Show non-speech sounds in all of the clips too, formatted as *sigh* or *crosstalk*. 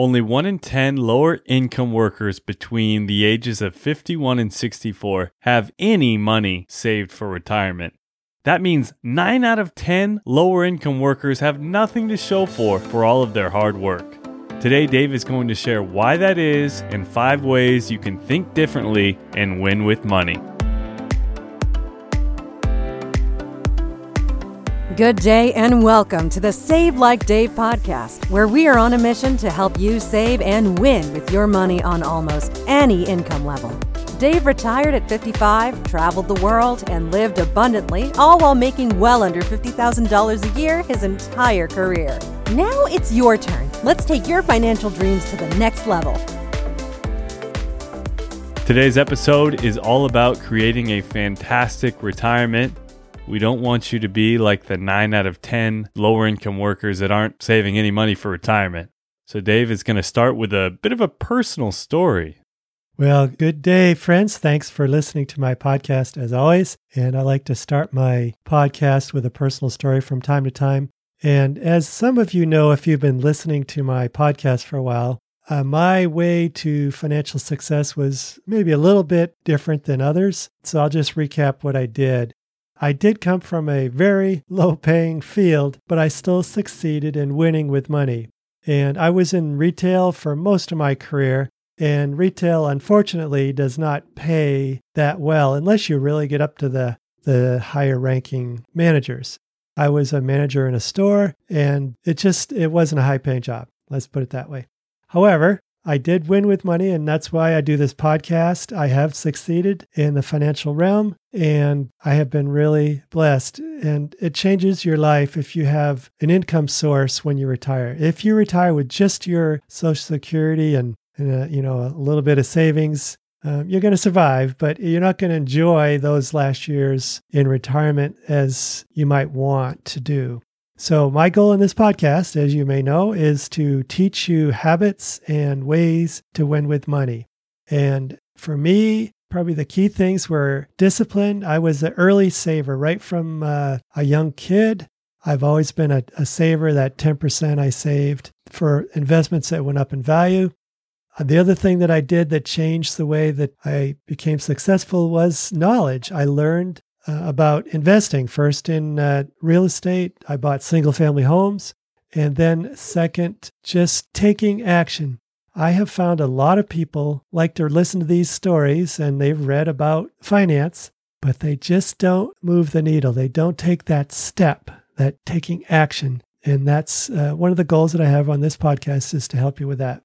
Only 1 in 10 lower income workers between the ages of 51 and 64 have any money saved for retirement. That means 9 out of 10 lower income workers have nothing to show for for all of their hard work. Today, Dave is going to share why that is and five ways you can think differently and win with money. Good day and welcome to the Save Like Dave podcast, where we are on a mission to help you save and win with your money on almost any income level. Dave retired at 55, traveled the world, and lived abundantly, all while making well under $50,000 a year his entire career. Now it's your turn. Let's take your financial dreams to the next level. Today's episode is all about creating a fantastic retirement. We don't want you to be like the 9 out of 10 lower income workers that aren't saving any money for retirement. So, Dave is going to start with a bit of a personal story. Well, good day, friends. Thanks for listening to my podcast as always. And I like to start my podcast with a personal story from time to time. And as some of you know, if you've been listening to my podcast for a while, uh, my way to financial success was maybe a little bit different than others. So I'll just recap what I did. I did come from a very low paying field, but I still succeeded in winning with money. And I was in retail for most of my career. And retail, unfortunately, does not pay that well unless you really get up to the, the higher ranking managers. I was a manager in a store and it just it wasn't a high paying job. Let's put it that way. However, I did win with money and that's why I do this podcast. I have succeeded in the financial realm and I have been really blessed and it changes your life if you have an income source when you retire. If you retire with just your social security and, and a, you know a little bit of savings, um, you're going to survive, but you're not going to enjoy those last years in retirement as you might want to do. So, my goal in this podcast, as you may know, is to teach you habits and ways to win with money. And for me, probably the key things were discipline. I was an early saver right from uh, a young kid. I've always been a, a saver, that 10% I saved for investments that went up in value. Uh, the other thing that I did that changed the way that I became successful was knowledge. I learned uh, about investing first in uh, real estate. I bought single family homes. And then, second, just taking action. I have found a lot of people like to listen to these stories and they've read about finance, but they just don't move the needle. They don't take that step, that taking action. And that's uh, one of the goals that I have on this podcast is to help you with that.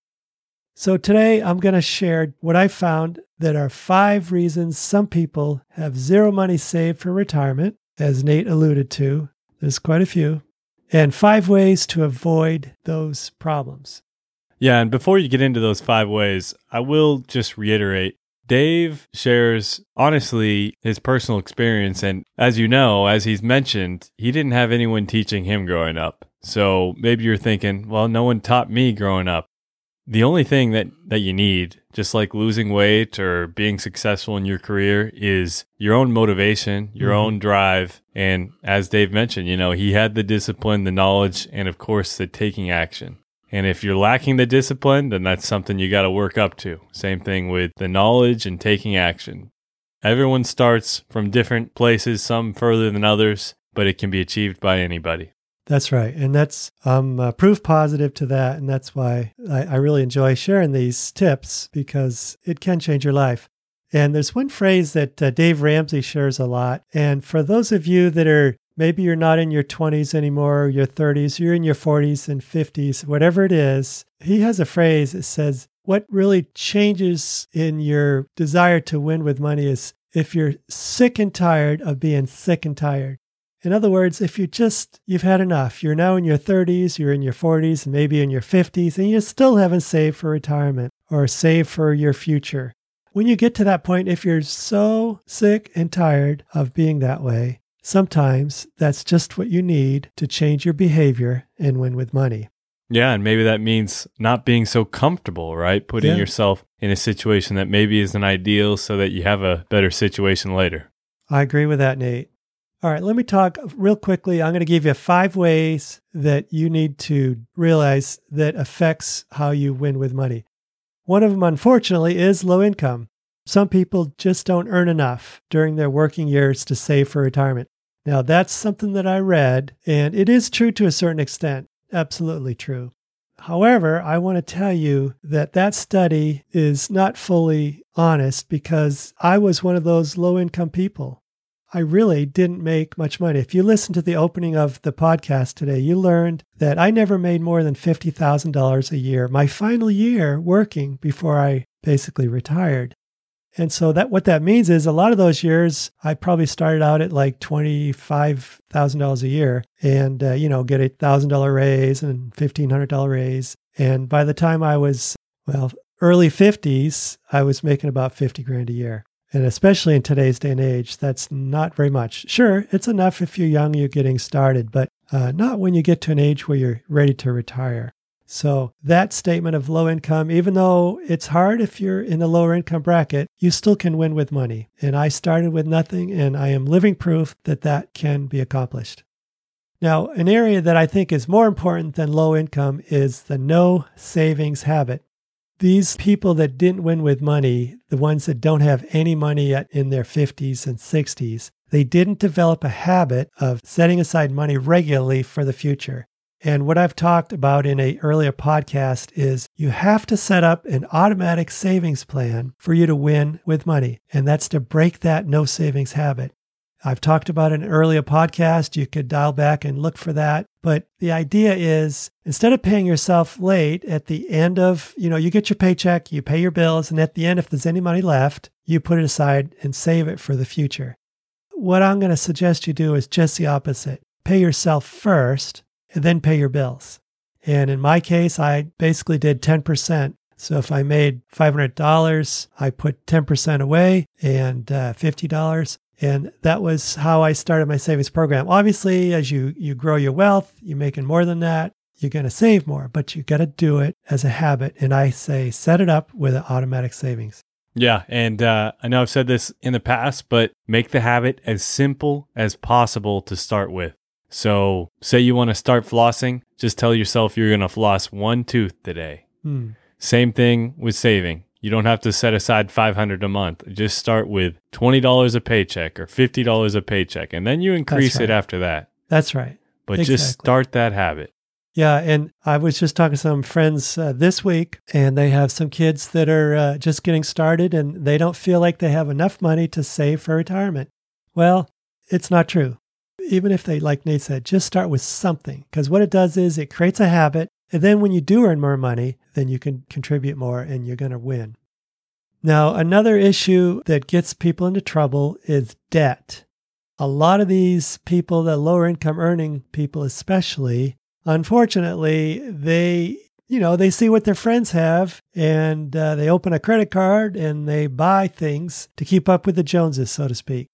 So today I'm going to share what I found that are five reasons some people have zero money saved for retirement, as Nate alluded to. There's quite a few, and five ways to avoid those problems. Yeah, and before you get into those five ways, I will just reiterate Dave shares honestly his personal experience. And as you know, as he's mentioned, he didn't have anyone teaching him growing up. So maybe you're thinking, well, no one taught me growing up the only thing that that you need just like losing weight or being successful in your career is your own motivation your mm-hmm. own drive. And as dave mentioned you know he had the discipline the knowledge and of course the taking action. And if you're lacking the discipline then that's something you got to work up to. Same thing with the knowledge and taking action. Everyone starts from different places some further than others but it can be achieved by anybody that's right. And that's um, uh, proof positive to that. And that's why I, I really enjoy sharing these tips because it can change your life. And there's one phrase that uh, Dave Ramsey shares a lot. And for those of you that are maybe you're not in your 20s anymore, your 30s, you're in your 40s and 50s, whatever it is, he has a phrase that says, What really changes in your desire to win with money is if you're sick and tired of being sick and tired. In other words, if you just, you've had enough, you're now in your 30s, you're in your 40s, and maybe in your 50s, and you still haven't saved for retirement or saved for your future. When you get to that point, if you're so sick and tired of being that way, sometimes that's just what you need to change your behavior and win with money. Yeah, and maybe that means not being so comfortable, right? Putting yeah. yourself in a situation that maybe isn't ideal so that you have a better situation later. I agree with that, Nate. All right, let me talk real quickly. I'm going to give you five ways that you need to realize that affects how you win with money. One of them, unfortunately, is low income. Some people just don't earn enough during their working years to save for retirement. Now, that's something that I read, and it is true to a certain extent. Absolutely true. However, I want to tell you that that study is not fully honest because I was one of those low income people. I really didn't make much money. If you listen to the opening of the podcast today, you learned that I never made more than $50,000 a year, my final year working before I basically retired. And so that what that means is a lot of those years I probably started out at like twenty five thousand dollars a year, and uh, you know get a thousand dollar raise and fifteen hundred dollar raise. And by the time I was well early fifties, I was making about fifty grand a year. And especially in today's day and age, that's not very much. Sure, it's enough if you're young, you're getting started, but uh, not when you get to an age where you're ready to retire. So, that statement of low income, even though it's hard if you're in the lower income bracket, you still can win with money. And I started with nothing, and I am living proof that that can be accomplished. Now, an area that I think is more important than low income is the no savings habit. These people that didn't win with money, the ones that don't have any money yet in their 50s and 60s, they didn't develop a habit of setting aside money regularly for the future. And what I've talked about in a earlier podcast is you have to set up an automatic savings plan for you to win with money. And that's to break that no savings habit. I've talked about it in an earlier podcast. You could dial back and look for that. But the idea is instead of paying yourself late at the end of, you know, you get your paycheck, you pay your bills, and at the end, if there's any money left, you put it aside and save it for the future. What I'm going to suggest you do is just the opposite. Pay yourself first and then pay your bills. And in my case, I basically did 10%. So if I made $500, I put 10% away and uh, $50. And that was how I started my savings program. Obviously, as you, you grow your wealth, you're making more than that, you're going to save more, but you got to do it as a habit. And I say set it up with an automatic savings. Yeah. And uh, I know I've said this in the past, but make the habit as simple as possible to start with. So, say you want to start flossing, just tell yourself you're going to floss one tooth today. Hmm. Same thing with saving. You don't have to set aside 500 a month. Just start with $20 a paycheck or $50 a paycheck and then you increase right. it after that. That's right. But just start that habit. Yeah, and I was just talking to some friends uh, this week, and they have some kids that are uh, just getting started, and they don't feel like they have enough money to save for retirement. Well, it's not true. Even if they, like Nate said, just start with something, because what it does is it creates a habit, and then when you do earn more money, then you can contribute more, and you're going to win. Now, another issue that gets people into trouble is debt. A lot of these people, the lower income earning people especially, unfortunately, they you know they see what their friends have and uh, they open a credit card and they buy things to keep up with the Joneses, so to speak.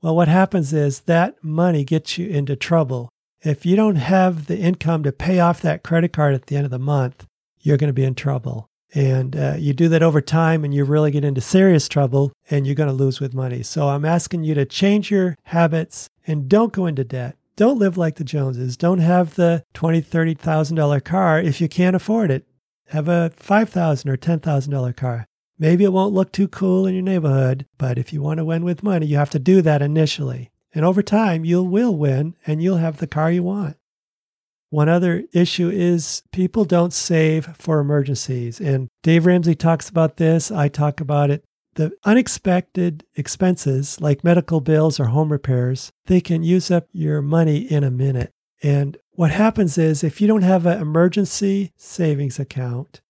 Well, what happens is that money gets you into trouble. If you don't have the income to pay off that credit card at the end of the month, you're going to be in trouble. And uh, you do that over time and you really get into serious trouble and you're going to lose with money. So I'm asking you to change your habits and don't go into debt. Don't live like the Joneses. Don't have the twenty, thirty thousand dollar car if you can't afford it. Have a five thousand or ten thousand dollar car. Maybe it won't look too cool in your neighborhood, but if you want to win with money, you have to do that initially. And over time, you will win and you'll have the car you want. One other issue is people don't save for emergencies. And Dave Ramsey talks about this. I talk about it. The unexpected expenses like medical bills or home repairs, they can use up your money in a minute. And what happens is if you don't have an emergency savings account,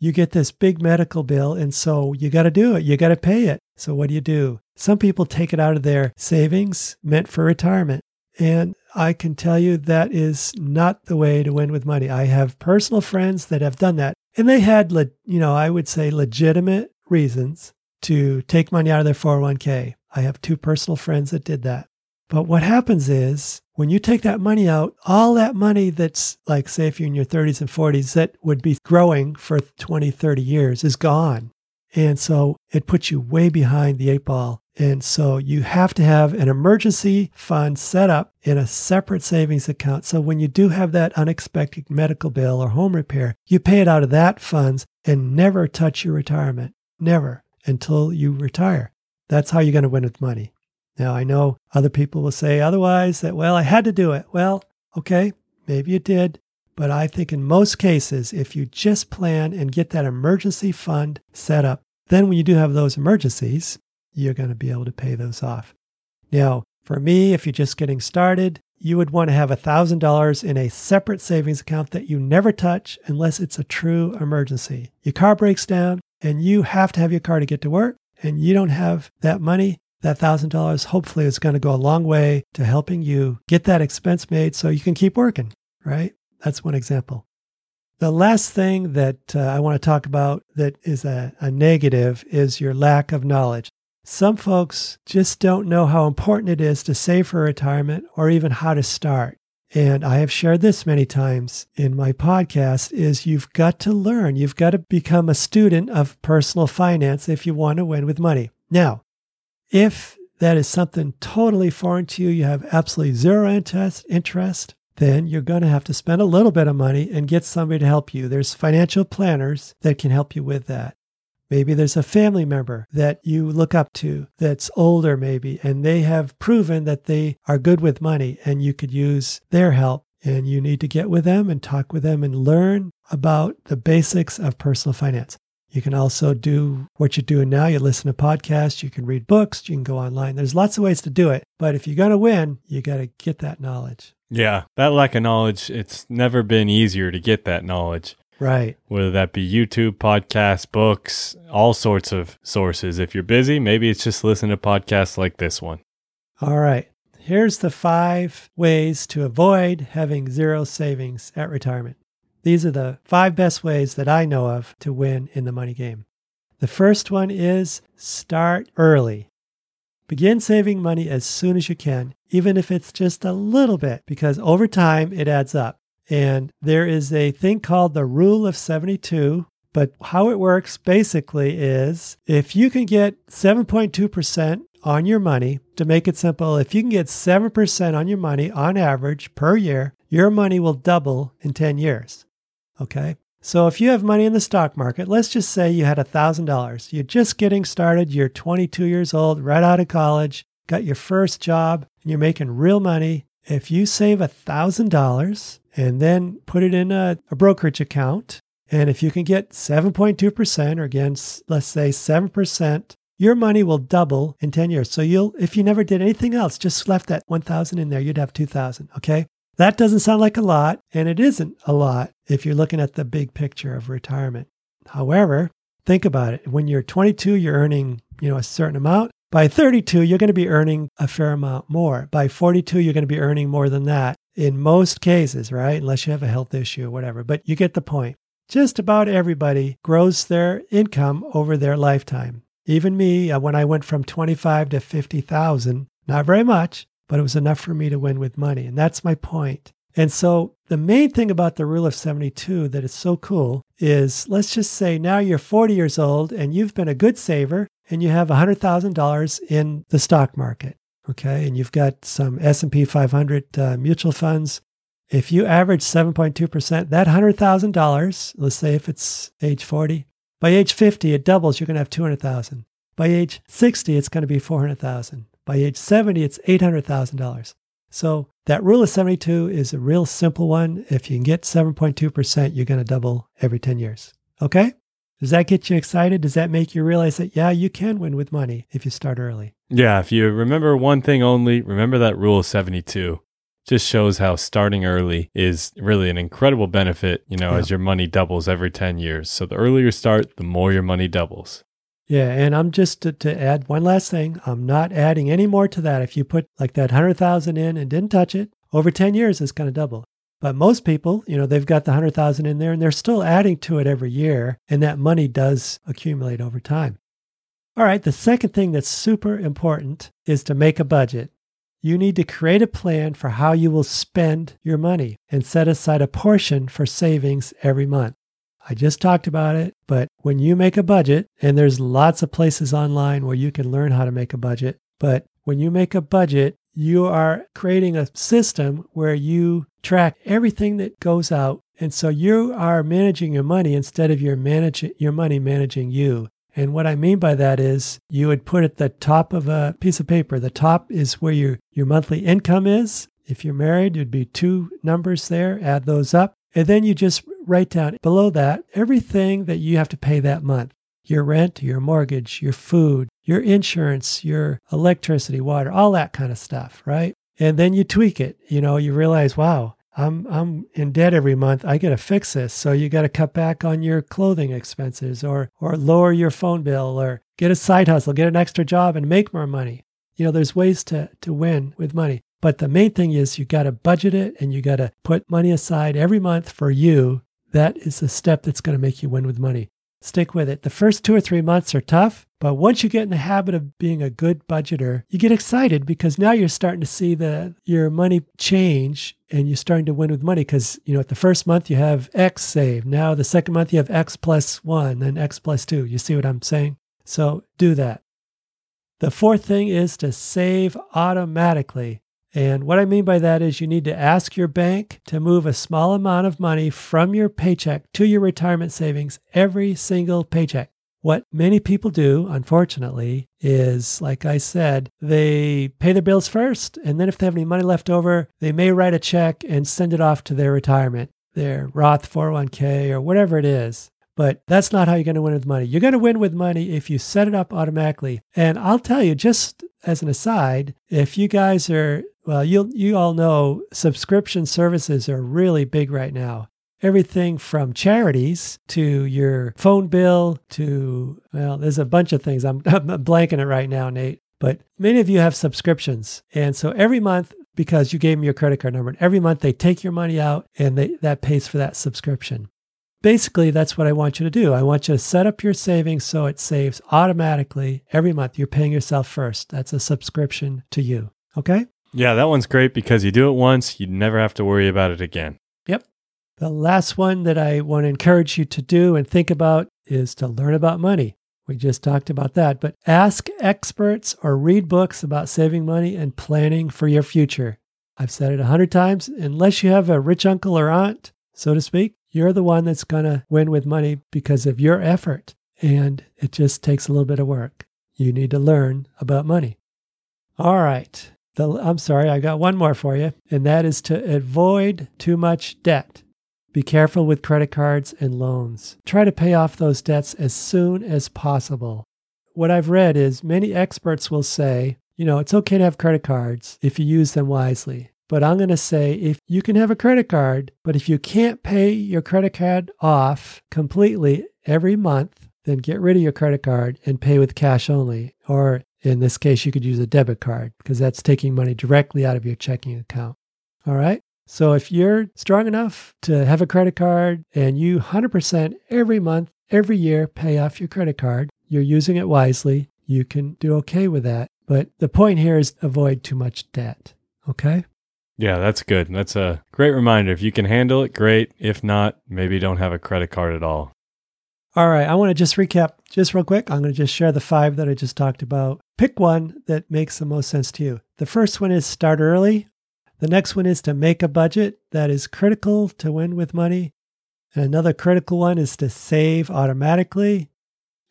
you get this big medical bill. And so you got to do it. You got to pay it. So what do you do? Some people take it out of their savings meant for retirement. And I can tell you that is not the way to win with money. I have personal friends that have done that. And they had, le- you know, I would say legitimate reasons to take money out of their 401k. I have two personal friends that did that. But what happens is when you take that money out, all that money that's like, say, if you're in your 30s and 40s, that would be growing for 20, 30 years is gone. And so it puts you way behind the eight ball. And so you have to have an emergency fund set up in a separate savings account. So when you do have that unexpected medical bill or home repair, you pay it out of that funds and never touch your retirement. Never until you retire. That's how you're going to win with money. Now, I know other people will say otherwise that, well, I had to do it. Well, okay, maybe you did. But I think in most cases, if you just plan and get that emergency fund set up, then when you do have those emergencies, you're going to be able to pay those off. Now, for me, if you're just getting started, you would want to have $1,000 in a separate savings account that you never touch unless it's a true emergency. Your car breaks down and you have to have your car to get to work and you don't have that money. That $1,000 hopefully is going to go a long way to helping you get that expense made so you can keep working, right? That's one example. The last thing that uh, I want to talk about that is a, a negative is your lack of knowledge. Some folks just don't know how important it is to save for retirement or even how to start. And I have shared this many times in my podcast is you've got to learn. You've got to become a student of personal finance if you want to win with money. Now, if that is something totally foreign to you, you have absolutely zero interest, interest, then you're going to have to spend a little bit of money and get somebody to help you. There's financial planners that can help you with that. Maybe there's a family member that you look up to that's older, maybe, and they have proven that they are good with money and you could use their help. And you need to get with them and talk with them and learn about the basics of personal finance. You can also do what you're doing now. You listen to podcasts, you can read books, you can go online. There's lots of ways to do it. But if you're going to win, you got to get that knowledge. Yeah, that lack of knowledge, it's never been easier to get that knowledge. Right. Whether that be YouTube, podcasts, books, all sorts of sources. If you're busy, maybe it's just listen to podcasts like this one. All right. Here's the five ways to avoid having zero savings at retirement. These are the five best ways that I know of to win in the money game. The first one is start early. Begin saving money as soon as you can, even if it's just a little bit, because over time it adds up. And there is a thing called the rule of 72. But how it works basically is if you can get 7.2% on your money, to make it simple, if you can get 7% on your money on average per year, your money will double in 10 years. Okay. So if you have money in the stock market, let's just say you had $1,000. You're just getting started. You're 22 years old, right out of college, got your first job, and you're making real money. If you save $1,000 and then put it in a, a brokerage account. And if you can get 7.2%, or again, let's say 7%, your money will double in 10 years. So you'll, if you never did anything else, just left that 1,000 in there, you'd have 2,000. Okay. That doesn't sound like a lot, and it isn't a lot if you're looking at the big picture of retirement. However, think about it. When you're 22, you're earning, you know, a certain amount. By 32, you're going to be earning a fair amount more. By 42, you're going to be earning more than that in most cases, right? Unless you have a health issue or whatever. But you get the point. Just about everybody grows their income over their lifetime. Even me, uh, when I went from 25 to 50,000, not very much, but it was enough for me to win with money. And that's my point. And so the main thing about the rule of 72 that is so cool is let's just say now you're 40 years old and you've been a good saver and you have $100,000 in the stock market okay, and you've got some S&P 500 uh, mutual funds, if you average 7.2%, that $100,000, let's say if it's age 40, by age 50 it doubles, you're going to have 200,000. By age 60 it's going to be 400,000. By age 70 it's $800,000. So that rule of 72 is a real simple one. If you can get 7.2%, you're going to double every 10 years. Okay? Does that get you excited? Does that make you realize that, yeah, you can win with money if you start early? Yeah, if you remember one thing only, remember that rule of 72. Just shows how starting early is really an incredible benefit, you know, yeah. as your money doubles every 10 years. So the earlier you start, the more your money doubles. Yeah, and I'm just to, to add one last thing. I'm not adding any more to that. If you put like that 100,000 in and didn't touch it, over 10 years it's going to double. But most people, you know, they've got the 100,000 in there and they're still adding to it every year and that money does accumulate over time. All right, the second thing that's super important is to make a budget. You need to create a plan for how you will spend your money and set aside a portion for savings every month. I just talked about it, but when you make a budget, and there's lots of places online where you can learn how to make a budget, but when you make a budget, you are creating a system where you track everything that goes out. And so you are managing your money instead of your manage your money managing you. And what I mean by that is you would put at the top of a piece of paper, the top is where your, your monthly income is. If you're married, it'd be two numbers there, add those up. And then you just write down below that everything that you have to pay that month your rent, your mortgage, your food, your insurance, your electricity, water, all that kind of stuff, right? And then you tweak it. You know, you realize, wow, I'm I'm in debt every month. I got to fix this. So you got to cut back on your clothing expenses or or lower your phone bill or get a side hustle, get an extra job and make more money. You know, there's ways to to win with money. But the main thing is you got to budget it and you got to put money aside every month for you. That is a step that's going to make you win with money. Stick with it. The first two or three months are tough, but once you get in the habit of being a good budgeter, you get excited because now you're starting to see the your money change and you're starting to win with money because you know at the first month you have X saved. Now the second month you have X plus one, then X plus two. You see what I'm saying? So do that. The fourth thing is to save automatically. And what I mean by that is you need to ask your bank to move a small amount of money from your paycheck to your retirement savings every single paycheck. What many people do, unfortunately, is like I said, they pay their bills first, and then if they have any money left over, they may write a check and send it off to their retirement, their Roth 401k, or whatever it is. But that's not how you're going to win with money. You're going to win with money if you set it up automatically. And I'll tell you, just as an aside, if you guys are well, you you all know subscription services are really big right now. Everything from charities to your phone bill to well, there's a bunch of things. I'm, *laughs* I'm blanking it right now, Nate. But many of you have subscriptions, and so every month because you gave them your credit card number, every month they take your money out and they, that pays for that subscription. Basically, that's what I want you to do. I want you to set up your savings so it saves automatically every month. You're paying yourself first. That's a subscription to you. Okay? Yeah, that one's great because you do it once, you never have to worry about it again. Yep. The last one that I want to encourage you to do and think about is to learn about money. We just talked about that, but ask experts or read books about saving money and planning for your future. I've said it a hundred times unless you have a rich uncle or aunt, so to speak, you're the one that's going to win with money because of your effort. And it just takes a little bit of work. You need to learn about money. All right. The, I'm sorry, I got one more for you, and that is to avoid too much debt. Be careful with credit cards and loans. Try to pay off those debts as soon as possible. What I've read is many experts will say, you know, it's okay to have credit cards if you use them wisely. But I'm going to say if you can have a credit card, but if you can't pay your credit card off completely every month, then get rid of your credit card and pay with cash only. Or in this case, you could use a debit card because that's taking money directly out of your checking account. All right. So if you're strong enough to have a credit card and you 100% every month, every year pay off your credit card, you're using it wisely, you can do okay with that. But the point here is avoid too much debt. Okay. Yeah, that's good. That's a great reminder. If you can handle it, great. If not, maybe don't have a credit card at all. All right, I want to just recap just real quick. I'm going to just share the five that I just talked about. Pick one that makes the most sense to you. The first one is start early. The next one is to make a budget that is critical to win with money. And another critical one is to save automatically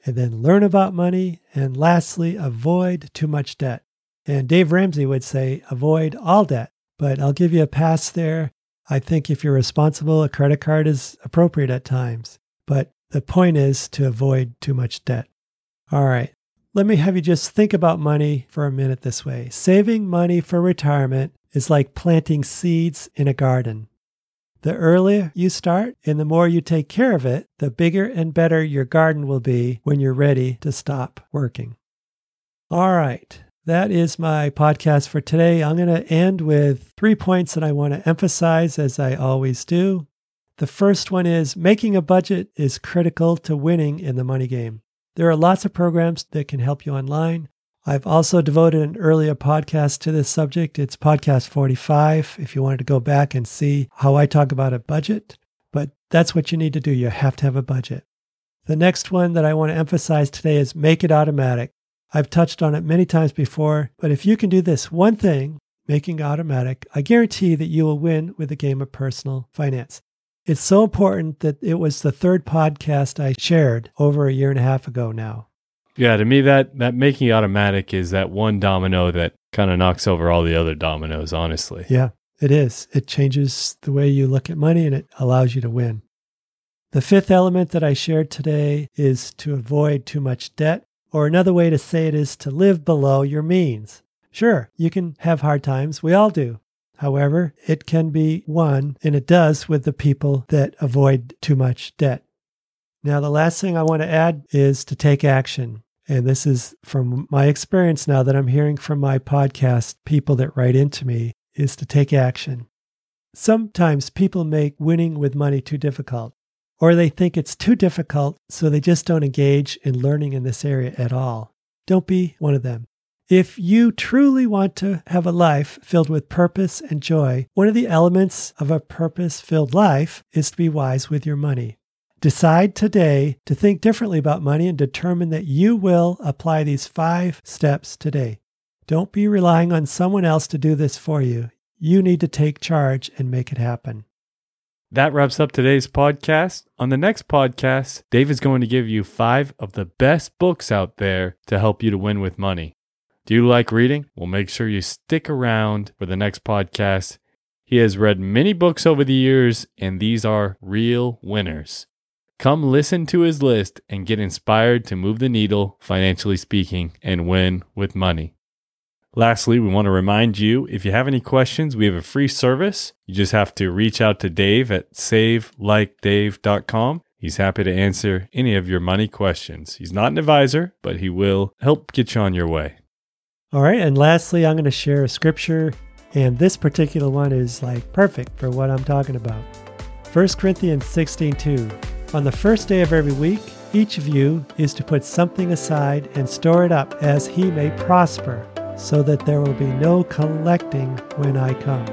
and then learn about money. And lastly, avoid too much debt. And Dave Ramsey would say, avoid all debt. But I'll give you a pass there. I think if you're responsible, a credit card is appropriate at times. But the point is to avoid too much debt. All right. Let me have you just think about money for a minute this way. Saving money for retirement is like planting seeds in a garden. The earlier you start and the more you take care of it, the bigger and better your garden will be when you're ready to stop working. All right. That is my podcast for today. I'm going to end with three points that I want to emphasize as I always do. The first one is making a budget is critical to winning in the money game. There are lots of programs that can help you online. I've also devoted an earlier podcast to this subject. It's podcast 45 if you wanted to go back and see how I talk about a budget. but that's what you need to do. You have to have a budget. The next one that I want to emphasize today is make it automatic. I've touched on it many times before, but if you can do this one thing, making automatic, I guarantee that you will win with the game of personal finance. It's so important that it was the third podcast I shared over a year and a half ago now. Yeah, to me that that making automatic is that one domino that kind of knocks over all the other dominoes, honestly. Yeah, it is. It changes the way you look at money and it allows you to win. The fifth element that I shared today is to avoid too much debt, or another way to say it is to live below your means. Sure, you can have hard times. We all do. However, it can be won, and it does with the people that avoid too much debt. Now, the last thing I want to add is to take action. And this is from my experience now that I'm hearing from my podcast people that write into me is to take action. Sometimes people make winning with money too difficult, or they think it's too difficult, so they just don't engage in learning in this area at all. Don't be one of them. If you truly want to have a life filled with purpose and joy, one of the elements of a purpose filled life is to be wise with your money. Decide today to think differently about money and determine that you will apply these five steps today. Don't be relying on someone else to do this for you. You need to take charge and make it happen. That wraps up today's podcast. On the next podcast, Dave is going to give you five of the best books out there to help you to win with money. Do you like reading? Well, make sure you stick around for the next podcast. He has read many books over the years, and these are real winners. Come listen to his list and get inspired to move the needle, financially speaking, and win with money. Lastly, we want to remind you if you have any questions, we have a free service. You just have to reach out to Dave at savelikedave.com. He's happy to answer any of your money questions. He's not an advisor, but he will help get you on your way. All right. And lastly, I'm going to share a scripture. And this particular one is like perfect for what I'm talking about. 1 Corinthians 16 2. On the first day of every week, each of you is to put something aside and store it up as he may prosper, so that there will be no collecting when I come.